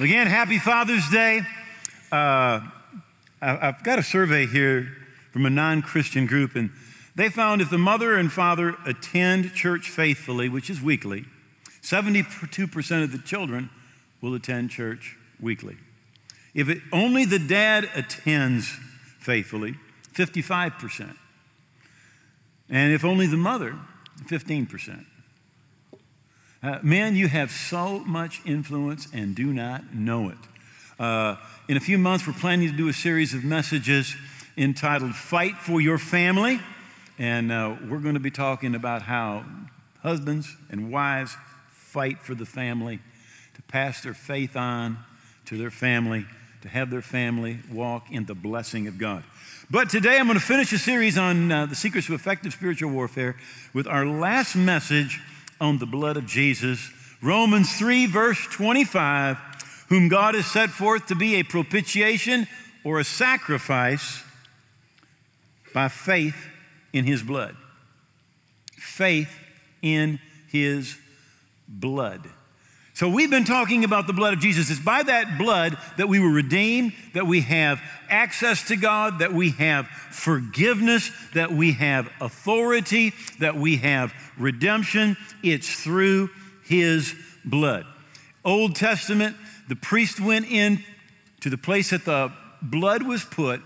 Again, happy Father's Day. Uh, I've got a survey here from a non Christian group, and they found if the mother and father attend church faithfully, which is weekly, 72% of the children will attend church weekly. If it, only the dad attends faithfully, 55%. And if only the mother, 15%. Uh, men, you have so much influence and do not know it. Uh, in a few months, we're planning to do a series of messages entitled Fight for Your Family. And uh, we're going to be talking about how husbands and wives fight for the family, to pass their faith on to their family, to have their family walk in the blessing of God. But today I'm going to finish a series on uh, the secrets of effective spiritual warfare with our last message on the blood of Jesus. Romans 3, verse 25, whom God has set forth to be a propitiation or a sacrifice by faith in his blood. Faith in his blood. So we've been talking about the blood of Jesus. It's by that blood that we were redeemed, that we have access to God, that we have forgiveness, that we have authority, that we have redemption. It's through his blood. Old Testament, the priest went in to the place that the blood was put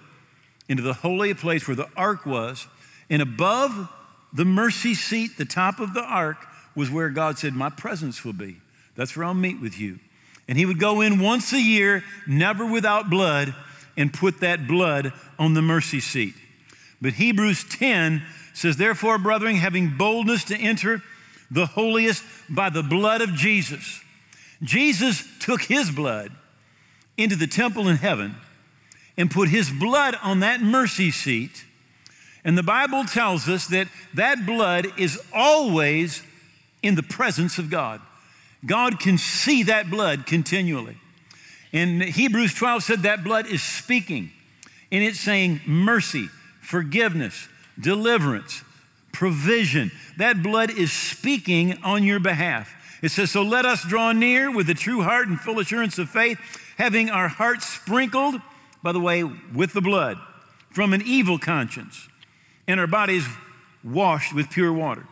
into the holy place where the ark was, and above the mercy seat, the top of the ark, was where God said, My presence will be. That's where I'll meet with you. And he would go in once a year, never without blood, and put that blood on the mercy seat. But Hebrews 10 says, Therefore, brethren, having boldness to enter the holiest by the blood of Jesus. Jesus took his blood into the temple in heaven and put his blood on that mercy seat. And the Bible tells us that that blood is always in the presence of God. God can see that blood continually. And Hebrews 12 said that blood is speaking, and it's saying mercy, forgiveness, deliverance, provision. That blood is speaking on your behalf. It says, So let us draw near with a true heart and full assurance of faith, having our hearts sprinkled, by the way, with the blood from an evil conscience, and our bodies washed with pure water.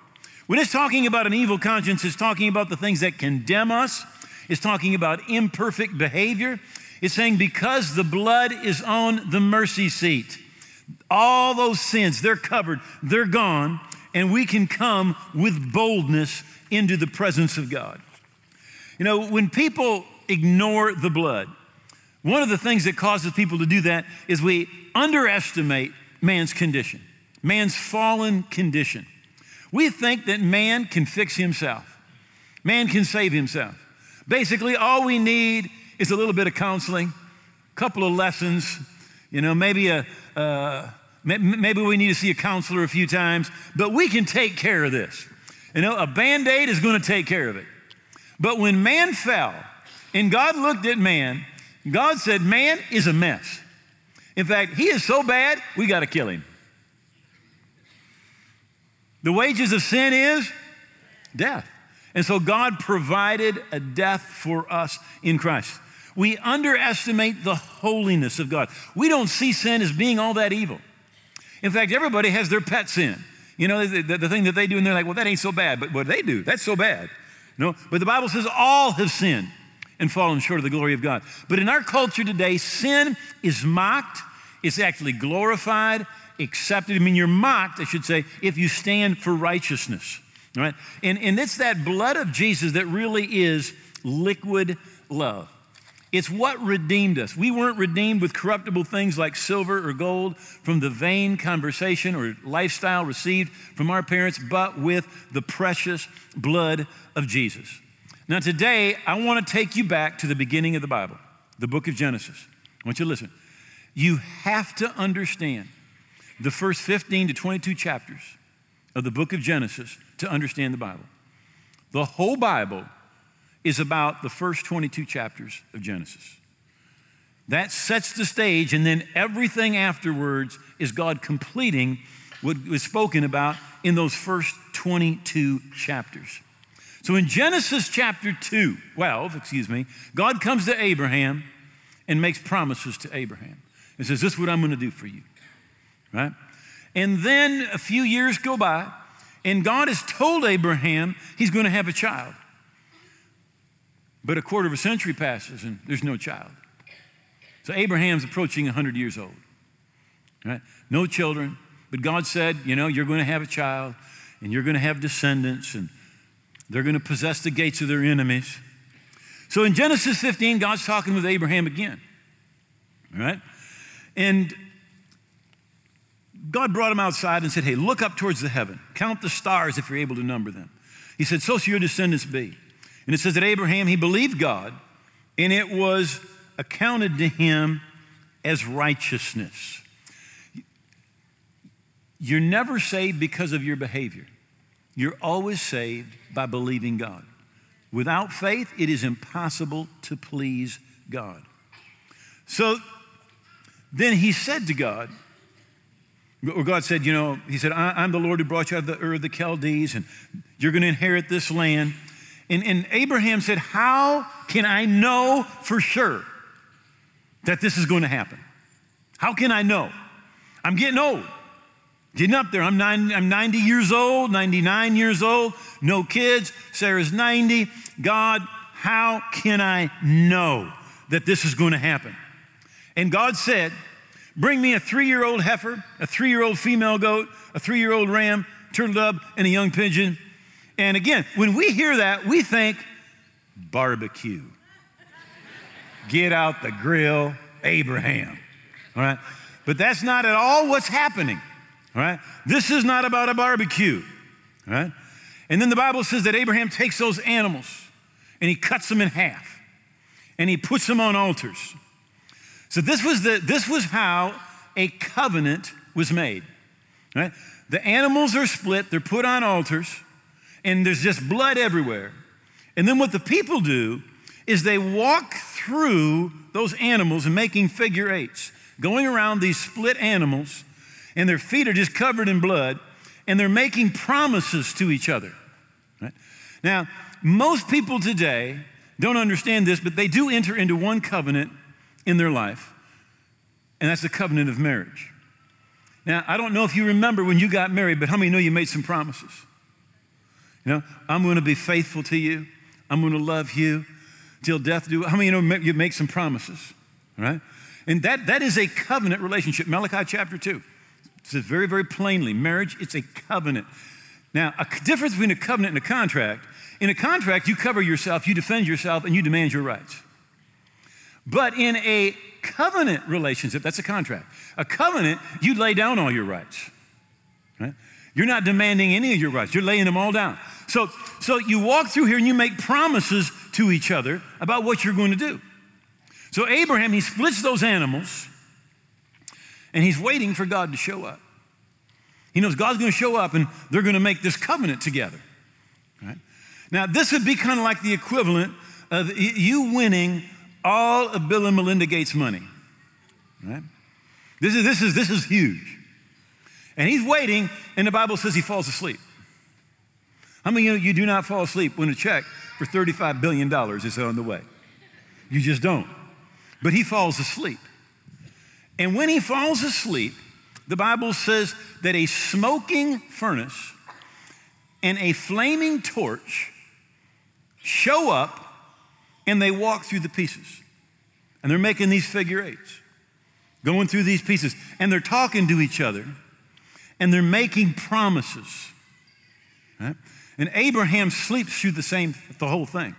When it's talking about an evil conscience, it's talking about the things that condemn us, it's talking about imperfect behavior. It's saying because the blood is on the mercy seat, all those sins, they're covered, they're gone, and we can come with boldness into the presence of God. You know, when people ignore the blood, one of the things that causes people to do that is we underestimate man's condition, man's fallen condition. We think that man can fix himself, man can save himself. Basically, all we need is a little bit of counseling, a couple of lessons, you know, maybe a. Uh, maybe we need to see a counselor a few times, but we can take care of this. You know, a band aid is going to take care of it. But when man fell and God looked at man, God said, Man is a mess. In fact, he is so bad, we got to kill him. The wages of sin is death. And so God provided a death for us in Christ. We underestimate the holiness of God. We don't see sin as being all that evil. In fact, everybody has their pet sin. You know, the, the, the thing that they do, and they're like, well, that ain't so bad. But what they do, that's so bad. No, but the Bible says all have sinned and fallen short of the glory of God. But in our culture today, sin is mocked, it's actually glorified, accepted. I mean, you're mocked, I should say, if you stand for righteousness. Right? And, and it's that blood of Jesus that really is liquid love. It's what redeemed us. We weren't redeemed with corruptible things like silver or gold from the vain conversation or lifestyle received from our parents, but with the precious blood of Jesus. Now, today, I want to take you back to the beginning of the Bible, the book of Genesis. I want you to listen. You have to understand the first 15 to 22 chapters of the book of Genesis to understand the Bible. The whole Bible is about the first 22 chapters of Genesis. That sets the stage, and then everything afterwards is God completing what was spoken about in those first 22 chapters. So in Genesis chapter 2, 12, excuse me, God comes to Abraham and makes promises to Abraham and says, This is what I'm going to do for you. Right? And then a few years go by, and God has told Abraham he's going to have a child. But a quarter of a century passes and there's no child. So Abraham's approaching 100 years old. Right? No children. But God said, you know, you're going to have a child and you're going to have descendants and they're going to possess the gates of their enemies. So in Genesis 15, God's talking with Abraham again. Right? And God brought him outside and said, Hey, look up towards the heaven. Count the stars if you're able to number them. He said, So shall your descendants be. And it says that Abraham, he believed God, and it was accounted to him as righteousness. You're never saved because of your behavior. You're always saved by believing God. Without faith, it is impossible to please God. So then he said to God, or God said, You know, He said, I, am the Lord who brought you out of the Ur of the Chaldees, and you're going to inherit this land. And, and Abraham said, How can I know for sure that this is going to happen? How can I know? I'm getting old. Getting up there. I'm, nine, I'm 90 years old, 99 years old, no kids. Sarah's 90. God, how can I know that this is going to happen? And God said, Bring me a three year old heifer, a three year old female goat, a three year old ram, turtle dove, and a young pigeon. And again, when we hear that, we think barbecue. Get out the grill, Abraham. All right? But that's not at all what's happening. All right? This is not about a barbecue. All right? And then the Bible says that Abraham takes those animals and he cuts them in half and he puts them on altars. So this was the this was how a covenant was made. Right? The animals are split, they're put on altars, and there's just blood everywhere. And then what the people do is they walk through those animals and making figure eights, going around these split animals, and their feet are just covered in blood, and they're making promises to each other. Right? Now, most people today don't understand this, but they do enter into one covenant in their life, and that's the covenant of marriage. Now, I don't know if you remember when you got married, but how many know you made some promises? You know, I'm going to be faithful to you. I'm going to love you till death do. How many you know you make some promises, right? And that, that is a covenant relationship. Malachi chapter 2 says very, very plainly marriage, it's a covenant. Now, a difference between a covenant and a contract in a contract, you cover yourself, you defend yourself, and you demand your rights. But in a covenant relationship, that's a contract. A covenant, you lay down all your rights. Right? You're not demanding any of your rights, you're laying them all down. So, so you walk through here and you make promises to each other about what you're going to do. So Abraham, he splits those animals and he's waiting for God to show up. He knows God's going to show up and they're going to make this covenant together. Right? Now, this would be kind of like the equivalent of you winning all of Bill and Melinda Gates' money. Right? This is, this is, this is huge. And he's waiting, and the Bible says he falls asleep. How many of you do not fall asleep when a check for $35 billion is on the way? You just don't. But he falls asleep. And when he falls asleep, the Bible says that a smoking furnace and a flaming torch show up and they walk through the pieces. And they're making these figure eights, going through these pieces, and they're talking to each other, and they're making promises. Right? And Abraham sleeps through the same, the whole thing.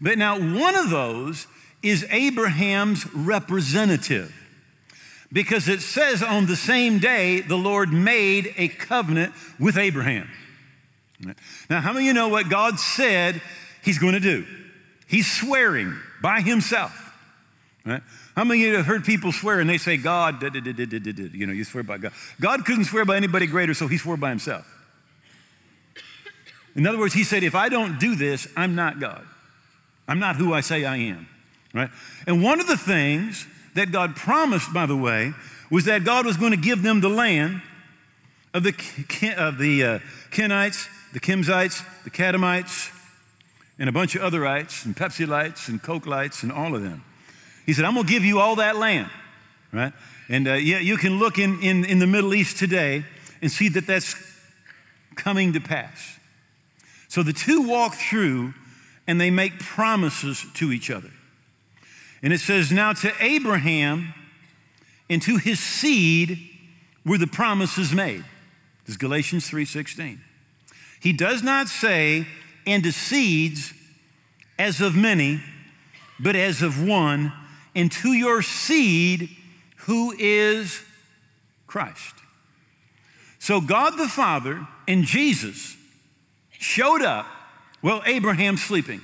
But now, one of those is Abraham's representative. Because it says on the same day, the Lord made a covenant with Abraham. Now, how many of you know what God said he's going to do? He's swearing by himself. Right? How many of you have heard people swear and they say, God, da, da, da, you know, you swear by God. God couldn't swear by anybody greater, so he swore by himself. In other words, he said, if I don't do this, I'm not God. I'm not who I say I am. Right? And one of the things that God promised, by the way, was that God was going to give them the land of the, of the uh, Kenites the Kenizzites, the Kadmonites, and a bunch of other ites, and Pepsi lights, and Coke lights, and all of them. He said, I'm going to give you all that land, right? And uh, yeah, you can look in, in, in the Middle East today and see that that's coming to pass. So the two walk through and they make promises to each other. And it says, Now to Abraham and to his seed were the promises made. This is Galatians 3:16. He does not say, and to seeds as of many, but as of one, into your seed who is Christ. So God the Father and Jesus showed up well, Abraham's sleeping.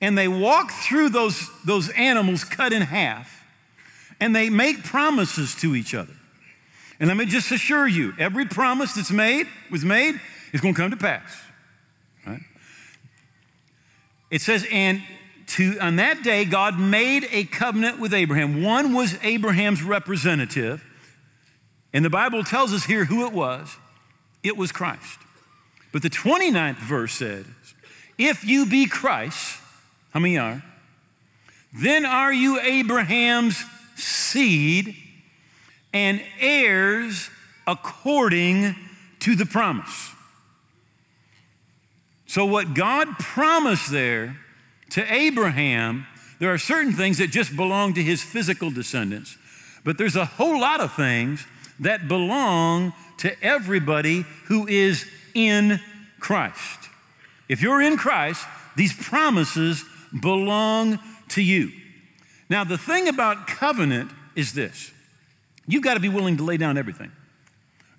And they walk through those, those animals cut in half, and they make promises to each other. And let me just assure you, every promise that's made, was made, is going to come to pass. It says, and to on that day, God made a covenant with Abraham. One was Abraham's representative, and the Bible tells us here who it was. It was Christ. But the 29th verse said, if you be Christ, how many are? Then are you Abraham's seed and heirs according to the promise. So, what God promised there to Abraham, there are certain things that just belong to his physical descendants, but there's a whole lot of things that belong to everybody who is in Christ. If you're in Christ, these promises belong to you. Now, the thing about covenant is this you've got to be willing to lay down everything.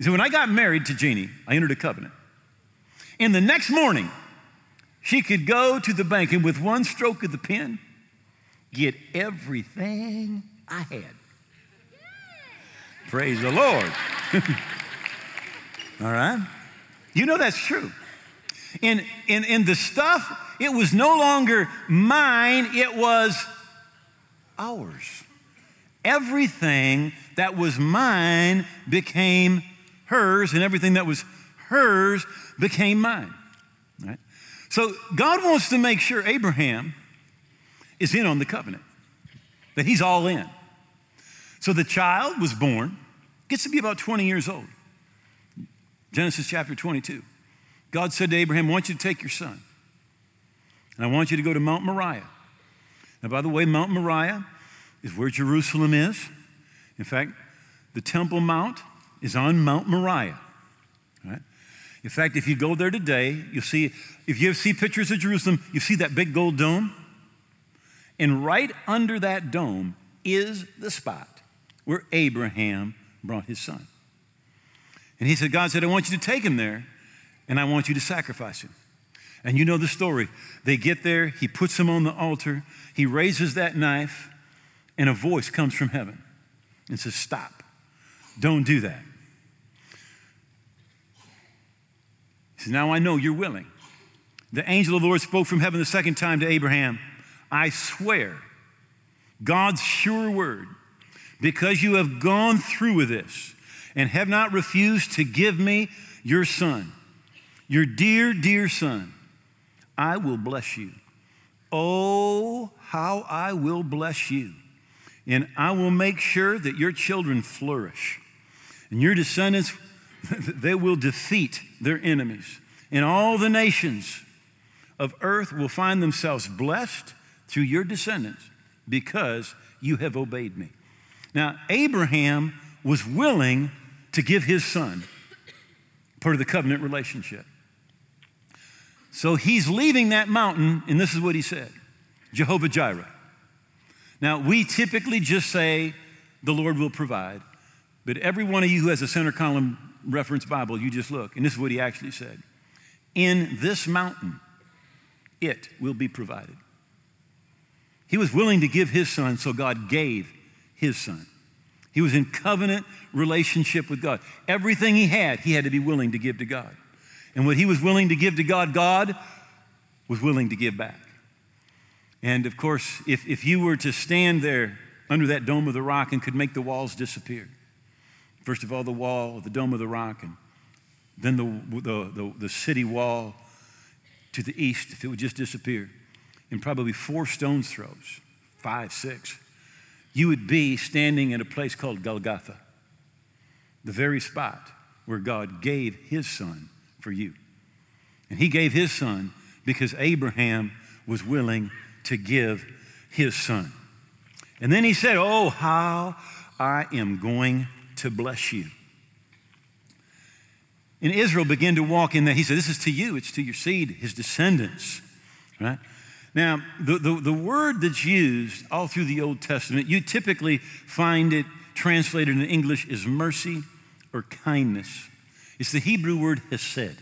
So, when I got married to Jeannie, I entered a covenant. And the next morning, she could go to the bank and with one stroke of the pen, get everything I had. Praise the Lord. All right? You know that's true. In, in, in the stuff, it was no longer mine, it was ours. Everything that was mine became hers, and everything that was hers became mine. So God wants to make sure Abraham is in on the covenant, that he's all in. So the child was born, gets to be about 20 years old. Genesis chapter 22. God said to Abraham, I want you to take your son, and I want you to go to Mount Moriah. Now, by the way, Mount Moriah is where Jerusalem is. In fact, the Temple Mount is on Mount Moriah. In fact, if you go there today, you'll see, if you see pictures of Jerusalem, you see that big gold dome. And right under that dome is the spot where Abraham brought his son. And he said, God said, I want you to take him there and I want you to sacrifice him. And you know the story. They get there, he puts him on the altar, he raises that knife, and a voice comes from heaven and says, Stop. Don't do that. Says, Now I know you're willing. The angel of the Lord spoke from heaven the second time to Abraham I swear, God's sure word, because you have gone through with this and have not refused to give me your son your dear, dear son, I will bless you. Oh, how I will bless you. And I will make sure that your children flourish. And your descendants, they will defeat their enemies. And all the nations of earth will find themselves blessed through your descendants because you have obeyed me. Now, Abraham was willing to give his son part of the covenant relationship. So he's leaving that mountain, and this is what he said Jehovah Jireh. Now, we typically just say, the Lord will provide. But every one of you who has a center column reference Bible, you just look, and this is what he actually said In this mountain, it will be provided. He was willing to give his son, so God gave his son. He was in covenant relationship with God. Everything he had, he had to be willing to give to God. And what he was willing to give to God, God was willing to give back. And of course, if, if you were to stand there under that dome of the rock and could make the walls disappear, first of all, the wall, the dome of the rock, and then the, the, the, the city wall to the east if it would just disappear in probably four stone's throws, five, six, you would be standing in a place called Golgotha, the very spot where God gave his son for you. And he gave his son because Abraham was willing to give his son. And then he said, Oh, how I am going to bless you. And Israel began to walk in that. He said, This is to you, it's to your seed, his descendants. Right? Now, the, the, the word that's used all through the Old Testament, you typically find it translated in English as mercy or kindness. It's the Hebrew word hesed.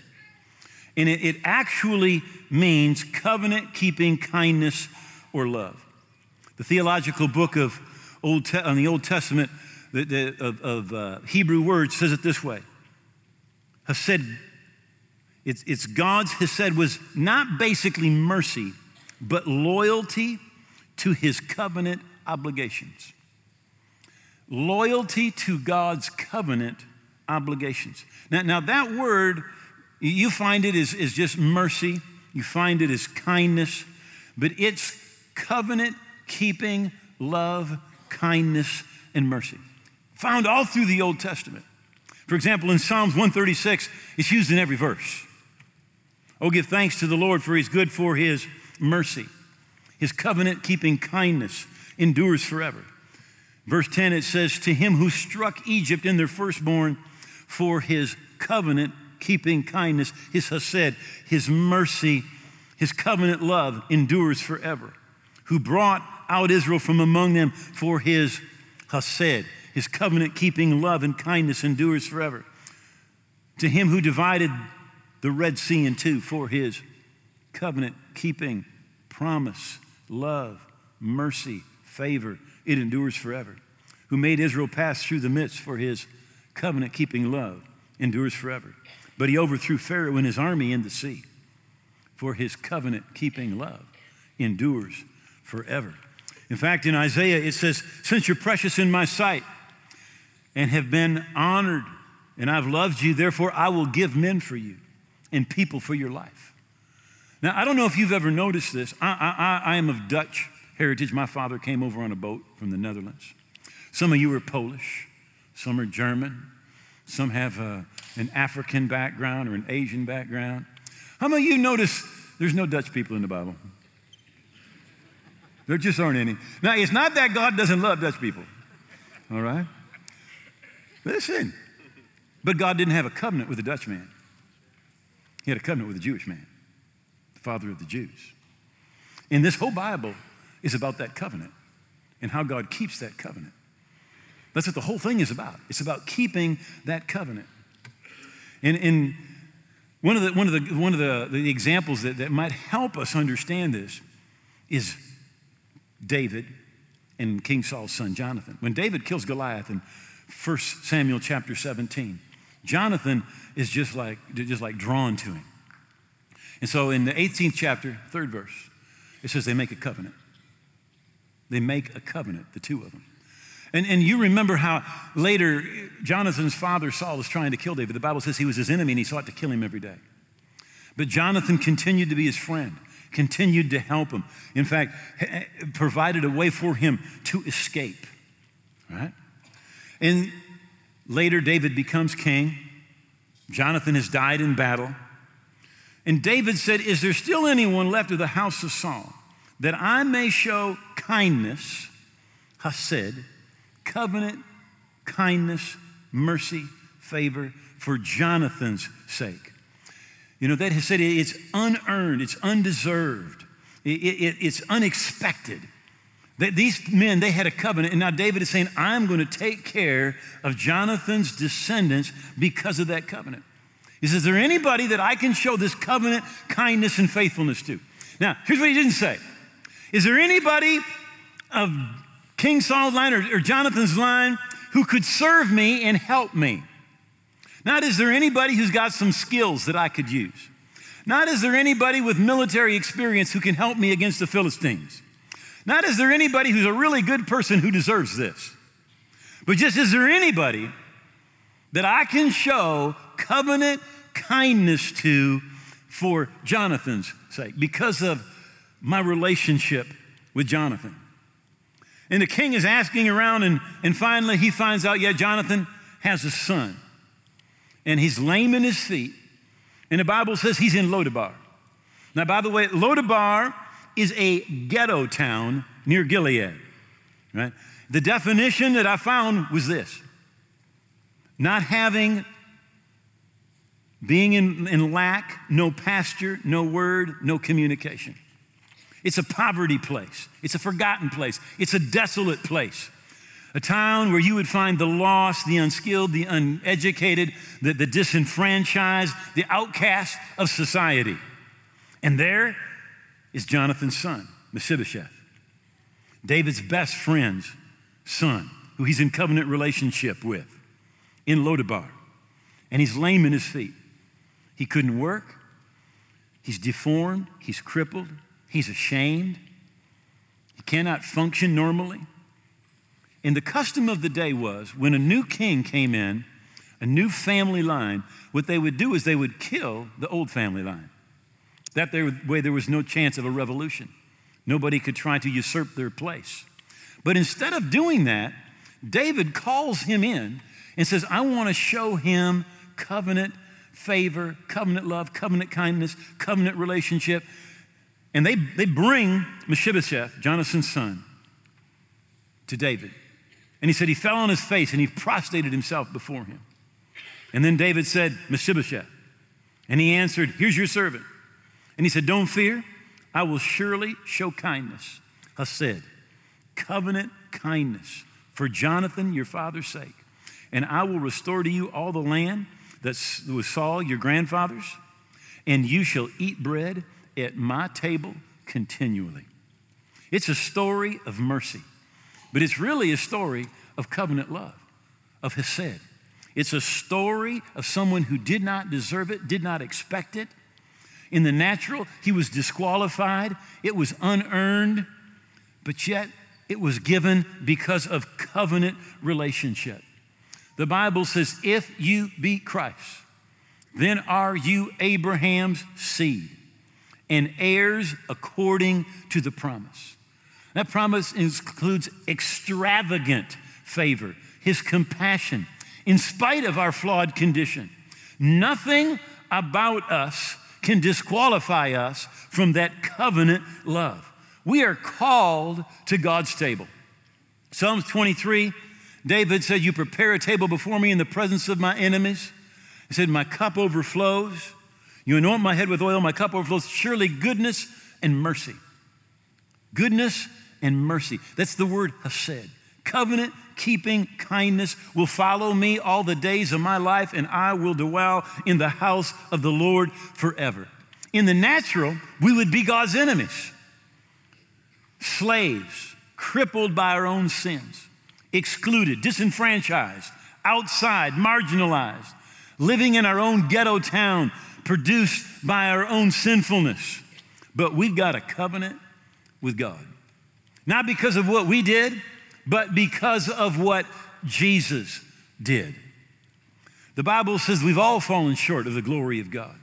And it, it actually means covenant keeping kindness or love. The theological book of Old Te- on the Old Testament the, the, of, of uh, Hebrew words says it this way Hesed, it's, it's God's Hesed was not basically mercy, but loyalty to his covenant obligations. Loyalty to God's covenant obligations. Now, now that word, you find it is, is just mercy, you find it as kindness, but it's covenant keeping love, kindness, and mercy. Found all through the Old Testament. For example, in Psalms 136, it's used in every verse. Oh, give thanks to the Lord for he's good for his mercy. His covenant keeping kindness endures forever. Verse 10, it says, To him who struck Egypt in their firstborn for his covenant keeping kindness, his hesed, his mercy, his covenant love endures forever. Who brought out Israel from among them for his hesed, his covenant keeping love and kindness endures forever. To him who divided the Red Sea in two for his covenant keeping promise, love, mercy, favor. It endures forever. Who made Israel pass through the midst for his covenant keeping love endures forever. But he overthrew Pharaoh and his army in the sea for his covenant keeping love endures forever. In fact, in Isaiah, it says, Since you're precious in my sight and have been honored, and I've loved you, therefore I will give men for you and people for your life. Now, I don't know if you've ever noticed this. I, I, I am of Dutch heritage. My father came over on a boat from the Netherlands. Some of you are Polish, some are German, some have a, uh, an African background or an Asian background. How many of you notice there's no Dutch people in the Bible? There just aren't any. Now, it's not that God doesn't love Dutch people, all right? Listen, but God didn't have a covenant with a Dutch man, He had a covenant with a Jewish man the father of the Jews. And this whole Bible is about that covenant and how God keeps that covenant. That's what the whole thing is about. It's about keeping that covenant. And, and one of the, one of the, one of the, the examples that, that might help us understand this is David and King Saul's son Jonathan. When David kills Goliath in 1 Samuel chapter 17, Jonathan is just like, just like drawn to him. And so in the 18th chapter, third verse, it says they make a covenant. They make a covenant, the two of them. And, and you remember how later Jonathan's father Saul was trying to kill David. The Bible says he was his enemy and he sought to kill him every day. But Jonathan continued to be his friend, continued to help him. In fact, provided a way for him to escape. Right? And later David becomes king. Jonathan has died in battle. And David said, Is there still anyone left of the house of Saul that I may show kindness, hesed, covenant, kindness, mercy, favor for Jonathan's sake? You know, that has said it's unearned, it's undeserved, it, it, it's unexpected. That these men, they had a covenant, and now David is saying, I'm going to take care of Jonathan's descendants because of that covenant. He says, Is there anybody that I can show this covenant kindness and faithfulness to? Now, here's what he didn't say Is there anybody of King Saul's line or, or Jonathan's line who could serve me and help me? Not is there anybody who's got some skills that I could use? Not is there anybody with military experience who can help me against the Philistines? Not is there anybody who's a really good person who deserves this? But just is there anybody that I can show covenant kindness to for Jonathan's sake, because of my relationship with Jonathan. And the king is asking around, and, and finally he finds out, yeah, Jonathan has a son. And he's lame in his feet. And the Bible says he's in Lodabar. Now, by the way, Lodabar is a ghetto town near Gilead, right? The definition that I found was this not having, being in, in lack, no pasture, no word, no communication. It's a poverty place, it's a forgotten place, it's a desolate place. A town where you would find the lost, the unskilled, the uneducated, the, the disenfranchised, the outcast of society. And there is Jonathan's son, Mephibosheth, David's best friend's son, who he's in covenant relationship with in Lodabar. And he's lame in his feet. He couldn't work. He's deformed. He's crippled. He's ashamed. He cannot function normally. And the custom of the day was when a new king came in, a new family line, what they would do is they would kill the old family line. That way, there was no chance of a revolution. Nobody could try to usurp their place. But instead of doing that, David calls him in and says, I want to show him covenant favor, covenant love, covenant kindness, covenant relationship. And they, they bring Mephibosheth, Jonathan's son, to David. And he said he fell on his face and he prostrated himself before him. And then David said, Mephibosheth. And he answered, Here's your servant. And he said, Don't fear, I will surely show kindness. Hesed, covenant kindness for Jonathan, your father's sake. And I will restore to you all the land that was Saul, your grandfather's, and you shall eat bread at my table continually. It's a story of mercy, but it's really a story of covenant love, of Hesed. It's a story of someone who did not deserve it, did not expect it, in the natural, he was disqualified, it was unearned, but yet it was given because of covenant relationship. The Bible says, if you be Christ, then are you Abraham's seed and heirs according to the promise. That promise includes extravagant favor, his compassion, in spite of our flawed condition. Nothing about us can disqualify us from that covenant love. We are called to God's table. Psalms 23, David said, You prepare a table before me in the presence of my enemies. He said, My cup overflows. You anoint my head with oil, my cup overflows. Surely goodness and mercy. Goodness and mercy. That's the word hesed. Covenant keeping kindness will follow me all the days of my life, and I will dwell in the house of the Lord forever. In the natural, we would be God's enemies, slaves, crippled by our own sins, excluded, disenfranchised, outside, marginalized, living in our own ghetto town, produced by our own sinfulness. But we've got a covenant with God. Not because of what we did, but because of what Jesus did. The Bible says we've all fallen short of the glory of God.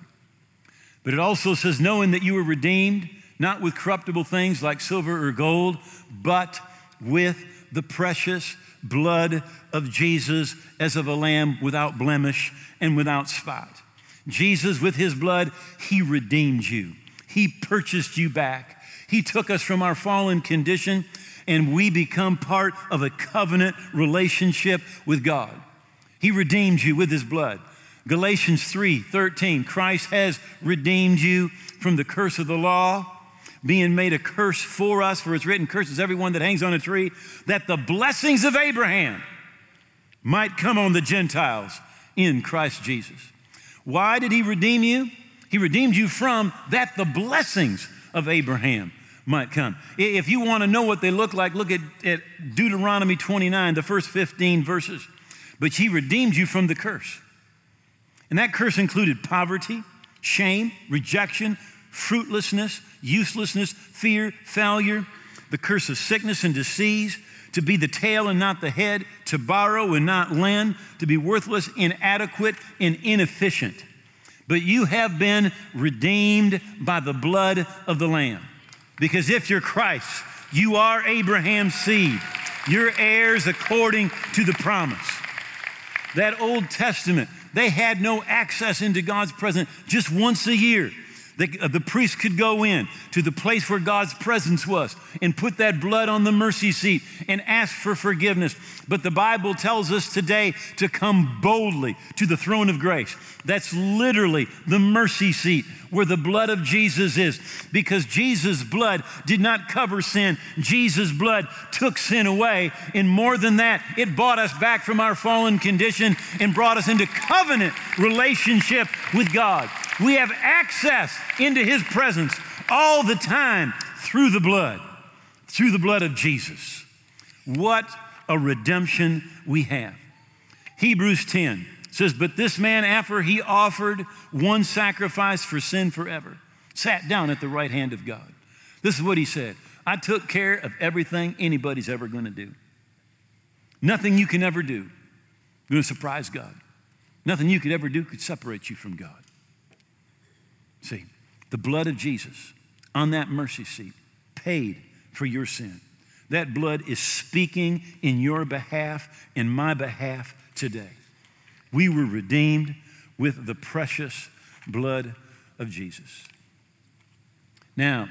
But it also says, knowing that you were redeemed, not with corruptible things like silver or gold, but with the precious blood of Jesus as of a lamb without blemish and without spot. Jesus, with his blood, he redeemed you. He purchased you back. He took us from our fallen condition and we become part of a covenant relationship with God. He redeemed you with his blood. Galatians 3 13, Christ has redeemed you from the curse of the law, being made a curse for us, for it's written, Curses everyone that hangs on a tree, that the blessings of Abraham might come on the Gentiles in Christ Jesus. Why did he redeem you? He redeemed you from that the blessings of Abraham might come. If you want to know what they look like, look at, at Deuteronomy 29, the first 15 verses. But he redeemed you from the curse. And that curse included poverty, shame, rejection, fruitlessness, uselessness, fear, failure, the curse of sickness and disease, to be the tail and not the head, to borrow and not lend, to be worthless, inadequate, and inefficient. but you have been redeemed by the blood of the Lamb. Because if you're Christ, you are Abraham's seed. You're heirs according to the promise. That Old Testament, they had no access into God's presence just once a year. The, uh, the priest could go in to the place where God's presence was and put that blood on the mercy seat and ask for forgiveness. But the Bible tells us today to come boldly to the throne of grace. That's literally the mercy seat where the blood of Jesus is because Jesus' blood did not cover sin. Jesus' blood took sin away. And more than that, it bought us back from our fallen condition and brought us into covenant relationship with God. We have access into his presence all the time through the blood, through the blood of Jesus. What a redemption we have. Hebrews 10 says, But this man, after he offered one sacrifice for sin forever, sat down at the right hand of God. This is what he said I took care of everything anybody's ever going to do. Nothing you can ever do going to surprise God. Nothing you could ever do could separate you from God. See, the blood of Jesus on that mercy seat paid for your sin. That blood is speaking in your behalf, in my behalf today. We were redeemed with the precious blood of Jesus. Now,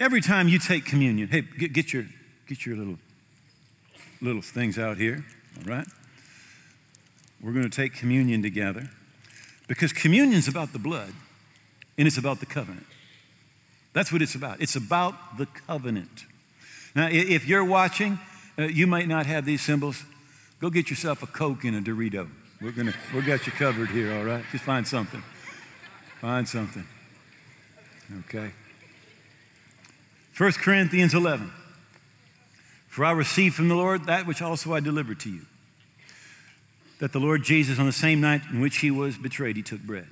every time you take communion, hey, get, get your, get your little, little things out here, all right? We're going to take communion together. Because communion is about the blood and it's about the covenant. That's what it's about. It's about the covenant. Now, if you're watching, uh, you might not have these symbols. Go get yourself a Coke and a Dorito. We're gonna, we got you covered here, all right? Just find something. Find something. Okay. 1 Corinthians 11. For I received from the Lord that which also I delivered to you that the Lord Jesus, on the same night in which he was betrayed, he took bread.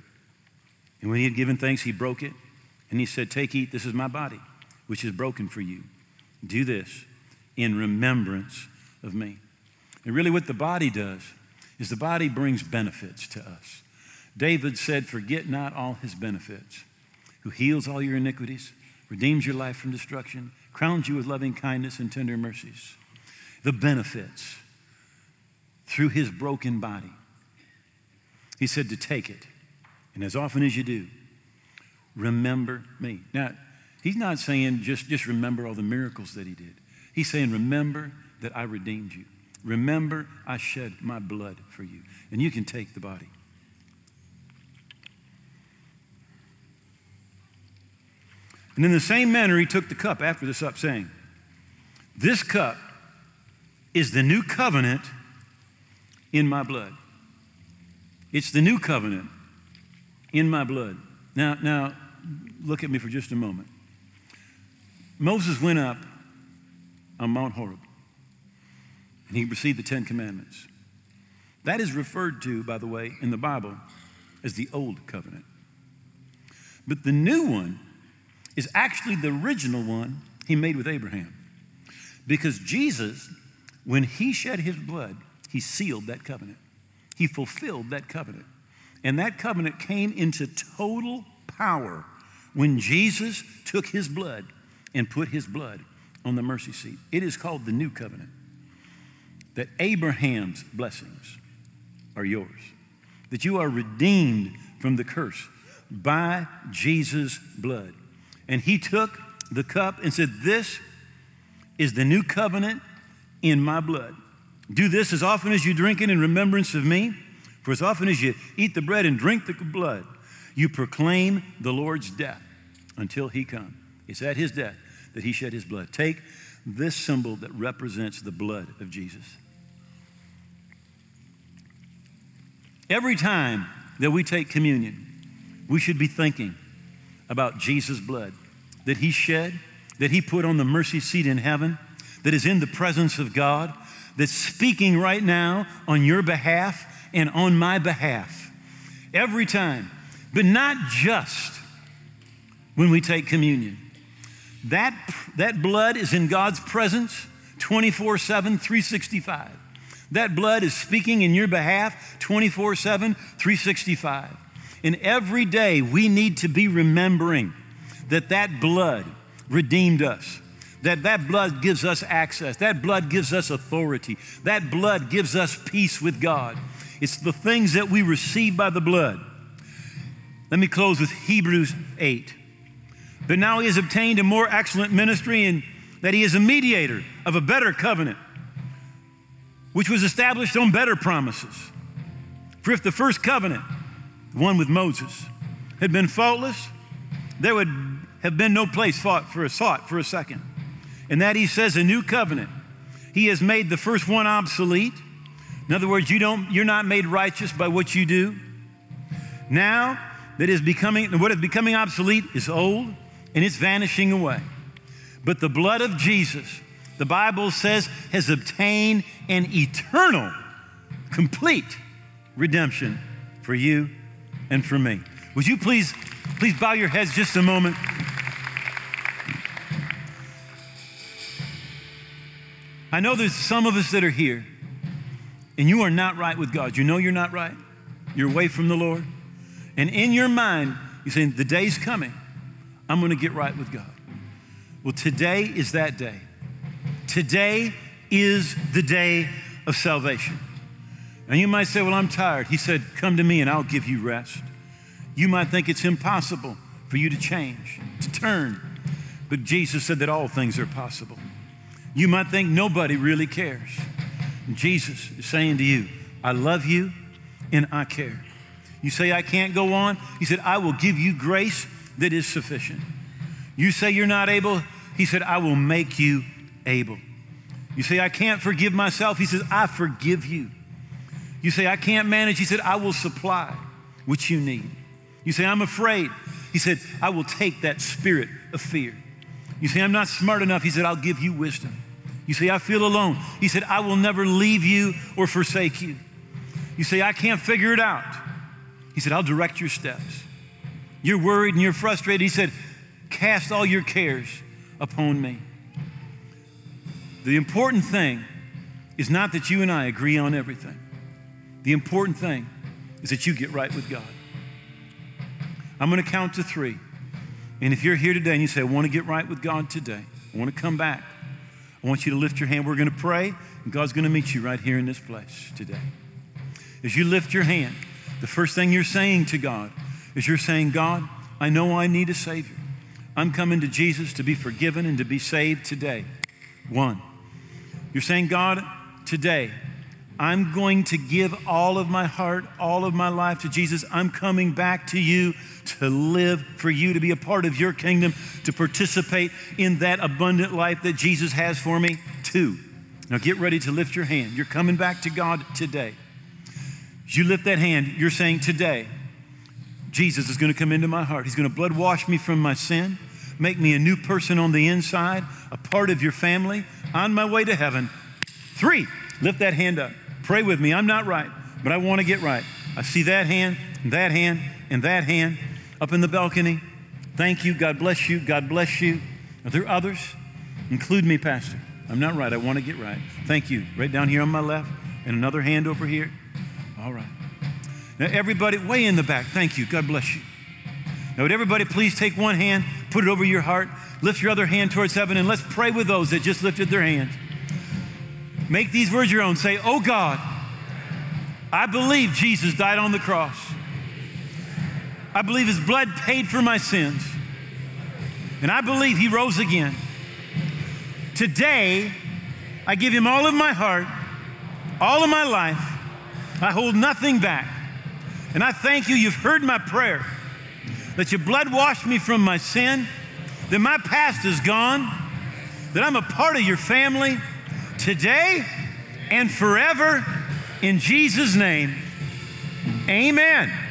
And when he had given thanks, he broke it. And he said, Take, eat, this is my body, which is broken for you. Do this in remembrance of me. And really, what the body does is the body brings benefits to us. David said, Forget not all his benefits, who heals all your iniquities, redeems your life from destruction, crowns you with loving kindness and tender mercies. The benefits through his broken body. He said to take it, and as often as you do, remember me. Now, he's not saying just, just remember all the miracles that he did. He's saying, remember that I redeemed you. Remember I shed my blood for you. And you can take the body. And in the same manner, he took the cup after this up, saying, This cup is the new covenant in my blood. It's the new covenant in my blood. Now, now, look at me for just a moment. Moses went up on Mount Horeb and he received the Ten Commandments. That is referred to, by the way, in the Bible as the Old Covenant. But the new one is actually the original one he made with Abraham. Because Jesus, when he shed his blood, he sealed that covenant. He fulfilled that covenant. And that covenant came into total power when Jesus took his blood and put his blood on the mercy seat. It is called the new covenant. That Abraham's blessings are yours, that you are redeemed from the curse by Jesus' blood. And he took the cup and said, This is the new covenant in my blood. Do this as often as you drink it in remembrance of me. For as often as you eat the bread and drink the blood, you proclaim the Lord's death until he come. It's at his death that he shed his blood. Take this symbol that represents the blood of Jesus. Every time that we take communion, we should be thinking about Jesus' blood that he shed, that he put on the mercy seat in heaven, that is in the presence of God that's speaking right now on your behalf and on my behalf. Every time. But not just when we take communion. That, that blood is in God's presence 24 7, 365. That blood is speaking in your behalf 24 7, 365. And every day we need to be remembering that that blood redeemed us. That that blood gives us access. That blood gives us authority. That blood gives us peace with God. It's the things that we receive by the blood. Let me close with Hebrews 8. But now he has obtained a more excellent ministry and that he is a mediator of a better covenant, which was established on better promises. For if the first covenant, the one with Moses, had been faultless, there would have been no place fought for a sought for a second. And that he says a new covenant. He has made the first one obsolete. In other words, you don't, you're not made righteous by what you do. Now that is becoming what is becoming obsolete is old and it's vanishing away. But the blood of Jesus, the Bible says, has obtained an eternal, complete redemption for you and for me. Would you please, please bow your heads just a moment? I know there's some of us that are here and you are not right with God. You know you're not right. You're away from the Lord. And in your mind, you're saying, The day's coming. I'm going to get right with God. Well, today is that day. Today is the day of salvation. And you might say, Well, I'm tired. He said, Come to me and I'll give you rest. You might think it's impossible for you to change, to turn. But Jesus said that all things are possible. You might think nobody really cares. Jesus is saying to you, I love you and I care. You say, I can't go on. He said, I will give you grace that is sufficient. You say you're not able. He said, I will make you able. You say, I can't forgive myself. He says, I forgive you. You say, I can't manage. He said, I will supply what you need. You say, I'm afraid. He said, I will take that spirit of fear. You say, I'm not smart enough. He said, I'll give you wisdom. You say, I feel alone. He said, I will never leave you or forsake you. You say, I can't figure it out. He said, I'll direct your steps. You're worried and you're frustrated. He said, Cast all your cares upon me. The important thing is not that you and I agree on everything. The important thing is that you get right with God. I'm going to count to three. And if you're here today and you say, I want to get right with God today, I want to come back, I want you to lift your hand. We're going to pray, and God's going to meet you right here in this place today. As you lift your hand, the first thing you're saying to God is you're saying, God, I know I need a Savior. I'm coming to Jesus to be forgiven and to be saved today. One. You're saying, God, today, I'm going to give all of my heart, all of my life to Jesus. I'm coming back to you to live for you, to be a part of your kingdom, to participate in that abundant life that Jesus has for me. Two. Now get ready to lift your hand. You're coming back to God today. As you lift that hand, you're saying, Today, Jesus is going to come into my heart. He's going to blood wash me from my sin, make me a new person on the inside, a part of your family, on my way to heaven. Three, lift that hand up. Pray with me. I'm not right, but I want to get right. I see that hand, and that hand, and that hand up in the balcony. Thank you. God bless you. God bless you. Are there others? Include me, Pastor. I'm not right. I want to get right. Thank you. Right down here on my left, and another hand over here. All right. Now, everybody, way in the back. Thank you. God bless you. Now, would everybody please take one hand, put it over your heart, lift your other hand towards heaven, and let's pray with those that just lifted their hands. Make these words your own. Say, Oh God, I believe Jesus died on the cross. I believe his blood paid for my sins. And I believe he rose again. Today, I give him all of my heart, all of my life. I hold nothing back. And I thank you, you've heard my prayer, that your blood washed me from my sin, that my past is gone, that I'm a part of your family today and forever. In Jesus' name, amen.